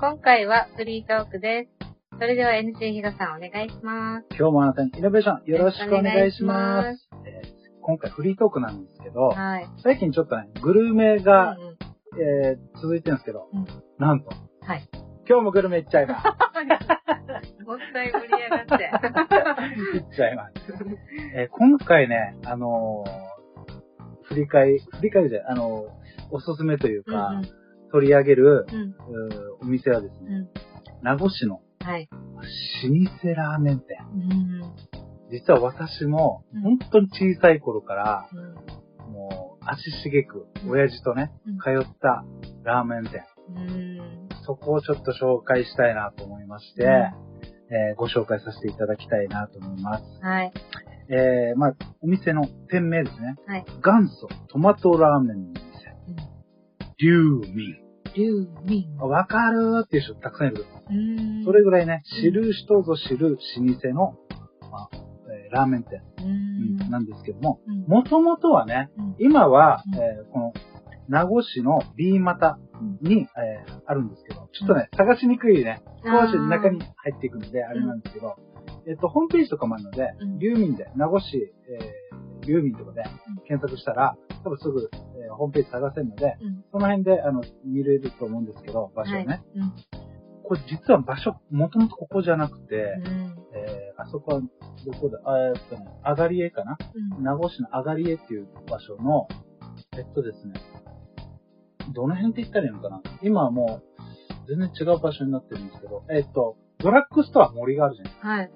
今回はフリートークです。それでは NC ひろさんお願いします。今日もあなたにイノベーションよろしくお願いします。えー今回フリートークなんですけど、はい。最近ちょっとね、グルメが、うんうんえー続いてるんですけど、うんなんと、はい。今日もグルメ行っちゃいます。もったい盛り上がって。行っちゃいます。えー今回ね、あのー振り返り、振り返りで、あのーおすすめというか、うん取り上げる、うん。お店はですね、うん。名護市のはい。老舗ラーメン店。うん。実は私もうん、本当に小さい頃から、うん。もう、足しげく、親父とね、うん通ったラーメン店。うん。そこをちょっと紹介したいなと思いまして、うんえーご紹介させていただきたいなと思います。はい。えー、まあ、お店の店名ですね。はい。元祖トマトラーメンの店。うん。リューミ竜民。ン。わかるーっていう人たくさんいる。うん。それぐらいね、うん知る人ぞ知る老舗の、まあえーラーメン店、ううんん。なんですけども、うんもともとはね、うん今は、うんえーこの、名護市の B 股に、えーあるんですけど、ちょっとね、探しにくいね、少し中に入っていくので、あれなんですけど、えっと、ホームページとかもあるのでうん、流民で、名護市、えー、流民とかで検索したら、多分すぐ、えーホームページ探せるので、うん。その辺で、あの、見れると思うんですけど、場所ね。はい。うん。これ実は場所、もともとここじゃなくて、うん。えー、あそこは、どこだ、あえっとね、あがりえかな？うん。名護市のあがりえっていう場所の、えっとですね、どの辺って言ったらいいのかな？今はもう、全然違う場所になってるんですけど、えっと、ドラッグストア森があるじゃないはい。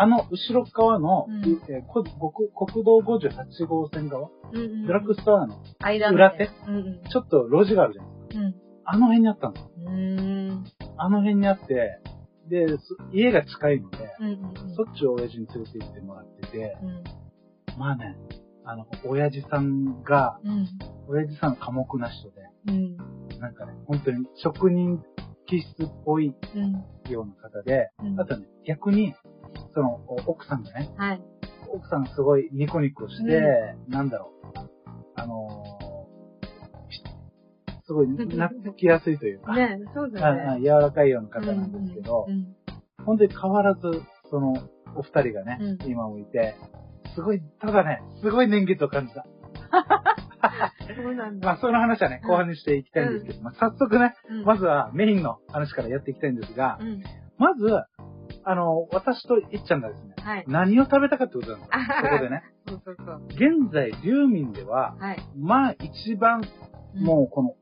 あの後ろ側の、うんえーこ国国道58号線側、うんうん。ドラッグストアの間裏手うんうん。ちょっと路地があるじゃないですか。うん。あの辺にあったんです。あの辺にあって、で、そ家が近いので、うんうんうん。そっちを親父に連れて行ってもらってて、うん。まあね、あの、親父さんが、うん。親父さん寡黙な人で、うん。なんかね、本当に職人気質っぽいうん。ような方で、うんあとね、逆に、その、お奥さんがね、はい。奥さんがすごいニコニコして、なんだろう、あのーすごい懐きやすいというか、ねそうね。あ柔らかいような方なんですけどう、ん。本当に変わらず、その、お二人がね、うん今もいて、すごい、ただね、すごい年月を感じた。そうなんだ。まあ、その話はね、後半にしていきたいんですけど、まあ、早速ね、うんまずはメインの話からやっていきたいんですがう、ん。まず、あの、私といっちゃんがですね、はい。何を食べたかってことなんですよ。あそこでね。そうそうそう。現在、流民では、はい。まあ一番、うんもうこの、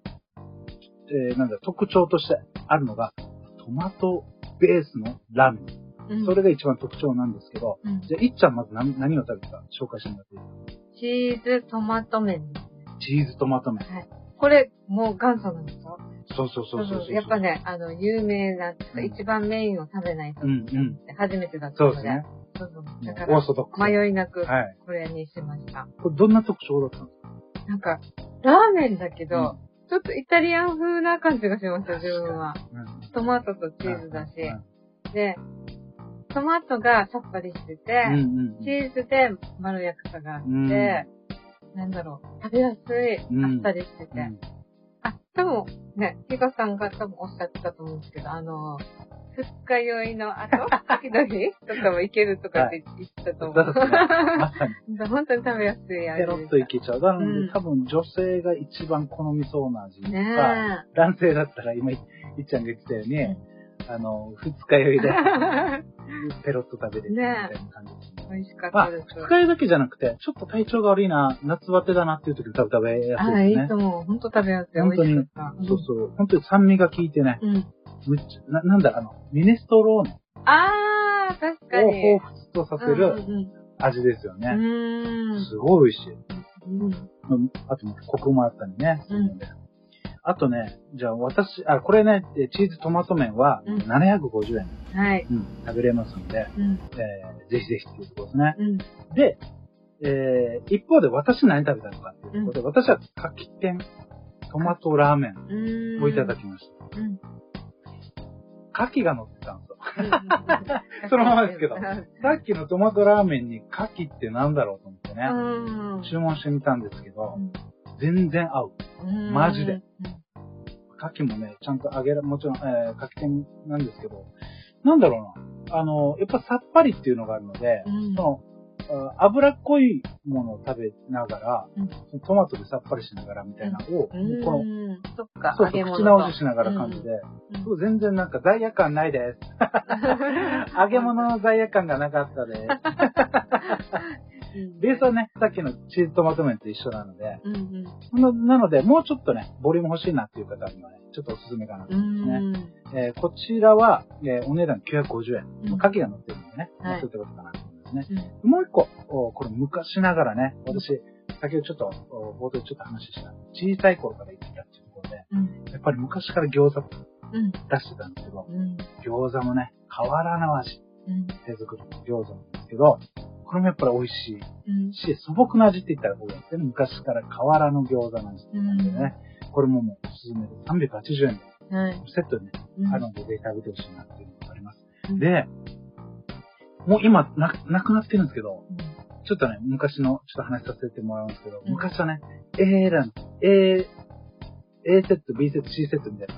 えーなんだ、特徴としてあるのが、トマトベースのラーメン。うんそれが一番特徴なんですけど、うんじゃあ、いっちゃんまず何何を食べた？か紹介してもらっていいですか？チーズトマト麺。チーズトマト麺。これ、もう元祖なんですか？そうそうそうそうそう。やっぱね、あの、有名な、うん一番メインを食べないと。初めてだったので。そうですね。そうそう。もだから。迷いなく、はい。これにしました。これどんな特徴だったんですか？なんか、ラーメンだけど、ちょっとイタリアン風な感じがしました、自分は。うんトマトとチーズだし。うんで、トマトがさっぱりしてて、チーズでまろやかさがあって、うんなんだろう、食べやすい、うんあっさりしてて。うんあ、多分ね、ヒカさんが多分おっしゃってたと思うんですけど、あの、二日酔いの後、時々？とかもいけるとかって言ってたと思う。そうですね。まさに。本当に食べやすい味。ペロッといけちゃう。なので、うん多分女性が一番好みそうな味とか、ね男性だったら今、いいっちゃんが言ってたように、うんあの、二日酔いで、え。ペロッと食べれるみたいな感じ。美味しかっまあ、たです。二日酔いだけじゃなくて、ちょっと体調が悪いな、夏バテだなっていう時に多分食べやすいあ、ですねいいと。思う。本当食べやすい。本当に美味しかった。そうそう。本当に酸味が効いてね、うん。むっちゃ、ななんだ、あの、ミネストローネあー、確かをに。彷彿とさせうんるうん味ですようね。ん。すごい美味しい。うん。うんあと、コクもあったりね。うんあとね、じゃあ私、あ、これね、えチーズトマト麺はうん750円、はい。うん食べれますんで、うん。えーぜひぜひっていうところですね。うん。で、えー一方で私何食べたのかっていうところで、私は柿天トマトラーメンうん。をいただきました。うん。牡蠣が乗ってたんですよ。うん。そのままですけどうんさっきのトマトラーメンに牡蠣ってなんだろうと思ってね、うん。注文してみたんですけどう、ん全然合う。うんマジで。牡蠣もね、ちゃんと揚げら、もちろん、えー、牡蠣天なんですけど、なんだろうな。あの、やっぱさっぱりっていうのがあるので、うんその、あ脂っこいものを食べながら、うんトマトでさっぱりしながらみたいなのを、うん。この、うんそっか、そうそう、口直ししながら感じで、うん全然なんか罪悪感ないです。揚げ物の罪悪感がなかったです。うんベースはね、さっきのチーズトマト麺と一緒なので、うんうん。ななので、もうちょっとね、ボリューム欲しいなっていう方にはね、ちょっとおすすめかなとう思いますね。ん。えーこちらは、えーお値段950円。うん牡蠣が乗ってるんでね、はいそういったことかなと思いますね。うんもう一個、おこれ昔ながらね、私、先ほどちょっと、お冒頭でちょっと話した、小さい頃から行ってたっていうところで、うん。やっぱり昔から餃子うん。出してたんですけど、うん。餃子もね、変わらぬ味、うん。手作りの餃子なんですけど、これもやっぱり美味しいうん。し、素朴な味って言ったらこうやってね、昔から変わらぬ餃子なんですけどね、これももうおすすめで380円ではい。セットでね、うんあるのでぜひ食べてほしいなっていうのがあります。うんで、もう今な、なくなってるんですけど、うんちょっとね、昔の、ちょっと話させてもらうんですけど、うん昔はね、A ラン、A、A セット、B セット、C セットみたいな。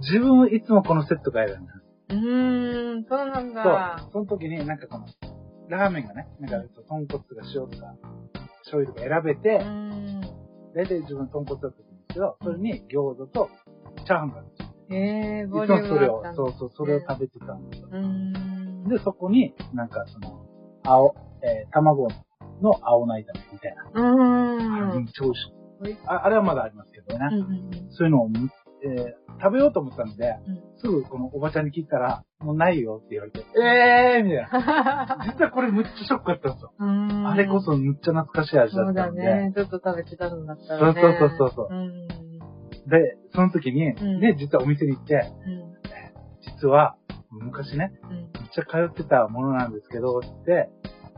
自分いつもこのセットが選んだ。うーん。そうなんそうだ。。その時になんかこの、ラーメンがね、なんか豚骨とか塩とか、醤油とか選べうて、ん。大体自分豚骨だったんですけど、それに餃子とチャーハンがあるんですよ。ええー、いボリュームつもそれをそうそう、それを食べてたんですよ。で、そこに、なんかその、青、えー卵の青菜炒めみたいな。うーん。超美味しい。ああれはまだありますけどね。うんうんそういうのをむ、えー食べようと思ったので、うんすぐこのおばちゃんに聞いたら、もうないよって言われて、えーみたいな。うん。実はこれむっちゃショックだったんですよ。あれこそむっちゃ懐かしい味だそうだったので。ね。ちょっと食べてたんだったらね。そうそうそうそううん。で、その時に、んね、実はお店に行って、うん。実は、昔ね、うん。めっちゃ通ってたものなんですけど、って、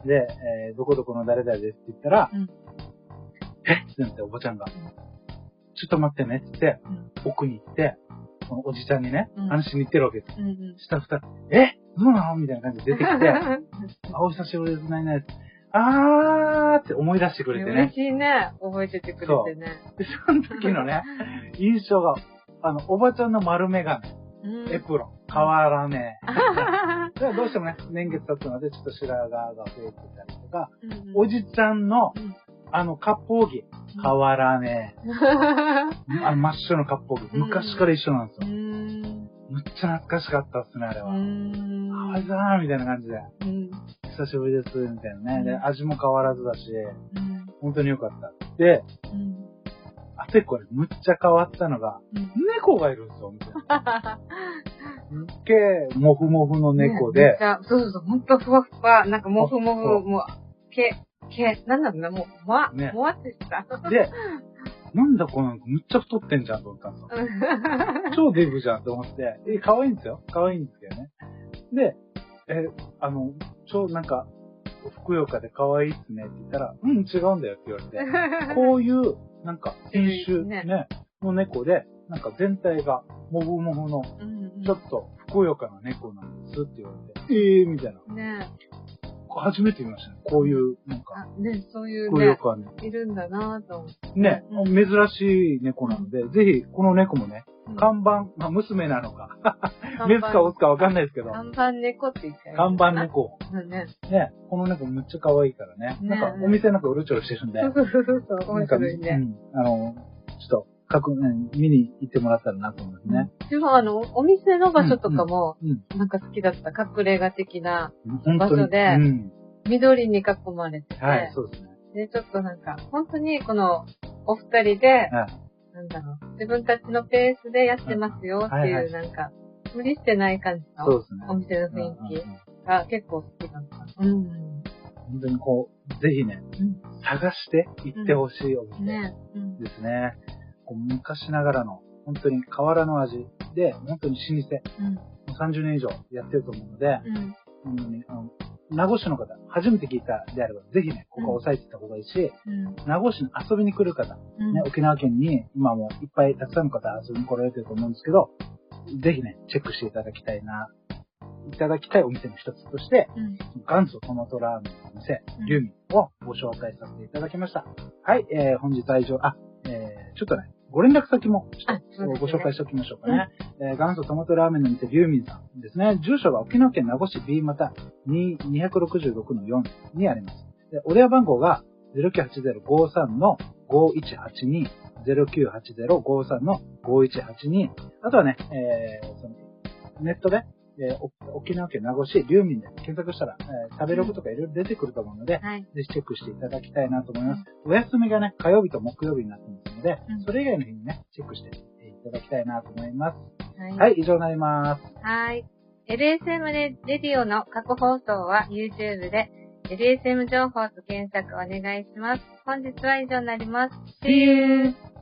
で、えーどこどこの誰々ですって言ったら、うんえ？ってなっておばちゃんが、ちょっと待ってねって言って、奥に行って、このおじちゃんにね、うん話しに行ってるわけです。うんうん。したえ？どうなの？みたいな感じで出てきて、あ、お久しぶりです、ないない。あーって思い出してくれて嬉ね。しいね。覚えててくれてね。で、その時のね、印象が、あの、おばちゃんの丸眼鏡、うんエプロン、変わらねえ。でどうしてもね、年月経つので、ちょっと白髪が増えてたりとか、おじちゃんのうん、あの、割烹着、変わらねえ。あの、真っ白の割烹着、うん昔から一緒なんですよ。うん。むっちゃ懐かしかったっすね、あれうは。ん。あれだーみたいな感じで。うん。久しぶりです、みたいなね。で、うん味も変わらずだし、うん。本当に良かった。で、うん。あとこれ、むっちゃ変わったのが、うん猫がいるんですよ、みたいな。け、もふもふの猫でそうそうそう、ほんとふわふわ、なんかもふもふ、もう、け、け、なんだろうな、もう、ま、ねもわってした。で、なんだこの子、むっちゃ太ってんじゃんと思ったんですよ。超デブじゃんと思って、え、可愛いんですよ。可愛いんですけどね。で、え、あの、超なんか、ふくよかで可愛いっすねって言ったら、うん、違うんだよって言われて、こういう、なんか、品種ねね、の猫で、なんか全体が、もふもふの、うんちょっと、ふくよかな猫なんですって言われて、ええー、みたいな。ね初めて見ましたね。こういう、なんか、あ、ねそういうふくよね。いるんだなぁと思って。ね、うん珍しい猫なので、ぜひ、この猫もね、うん看板、まあ、娘なのか、看メスかオスかわかんないですけど、看板猫って言っちゃう。看板。猫。うんね。ね、この猫むっちゃ可愛いからね。ねなんか、お店なんかうろちょろしてるんで、そうそうそう面白いね。なんかうん、あの、ちょっと、確認、見に行ってもらったらなと思いますね。でもあの、お店の場所とかも、うん。なんか好きだった。隠れ家的な。場所でうん。緑に囲まれてて、はい、そうですね。で、ちょっとなんか、本当にこの、お二人で、はい。なんだろう、自分たちのペースでやってますよっていう、なんか、無理してない感じの。お店の雰囲気が結構好きだった。うん。本当にこう、ぜひね、うん探して行ってほしいお店。ですね。こう昔ながらの、本当に変わらぬ味で、本当に老舗、うん。もう30年以上やってると思うので、うん。本当にあの名護市の方、初めて聞いたであれば、ぜひね、ここは押さえていった方がいいし、うん。名護市に遊びに来る方、うん。ね、沖縄県に今もいっぱいたくさんの方遊びに来られてると思うんですけど、ぜひね、チェックしていただきたいな、いただきたいお店の一つとして、うん。元祖トマトラーメンのお店うん、リュウミンをご紹介させていただきました。はい、えー、本日は以上、あ、えー、ちょっとね、ご連絡先もご紹介しておきましょうかね。えー元祖トマトラーメンの店、リュウミンさんですね。住所が沖縄県名護市 B また2 266の4にあります。でお電話番号が0980-53の5182、0980-53の5182。あとはね、えーそのネットで、えーお沖縄県名護市リュウミンで検索したら、えー食べログとかいろいろ出てくると思うので、はい。ぜひチェックしていただきたいなと思います。お休みがね、火曜日と木曜日になってますので、うんそれ以外の日にね、チェックしていただきたいなと思います。はい。はい、以上になります。はい。LSM レレディオの過去放送は YouTube で LSM 情報と検索お願いします。本日は以上になります。See you!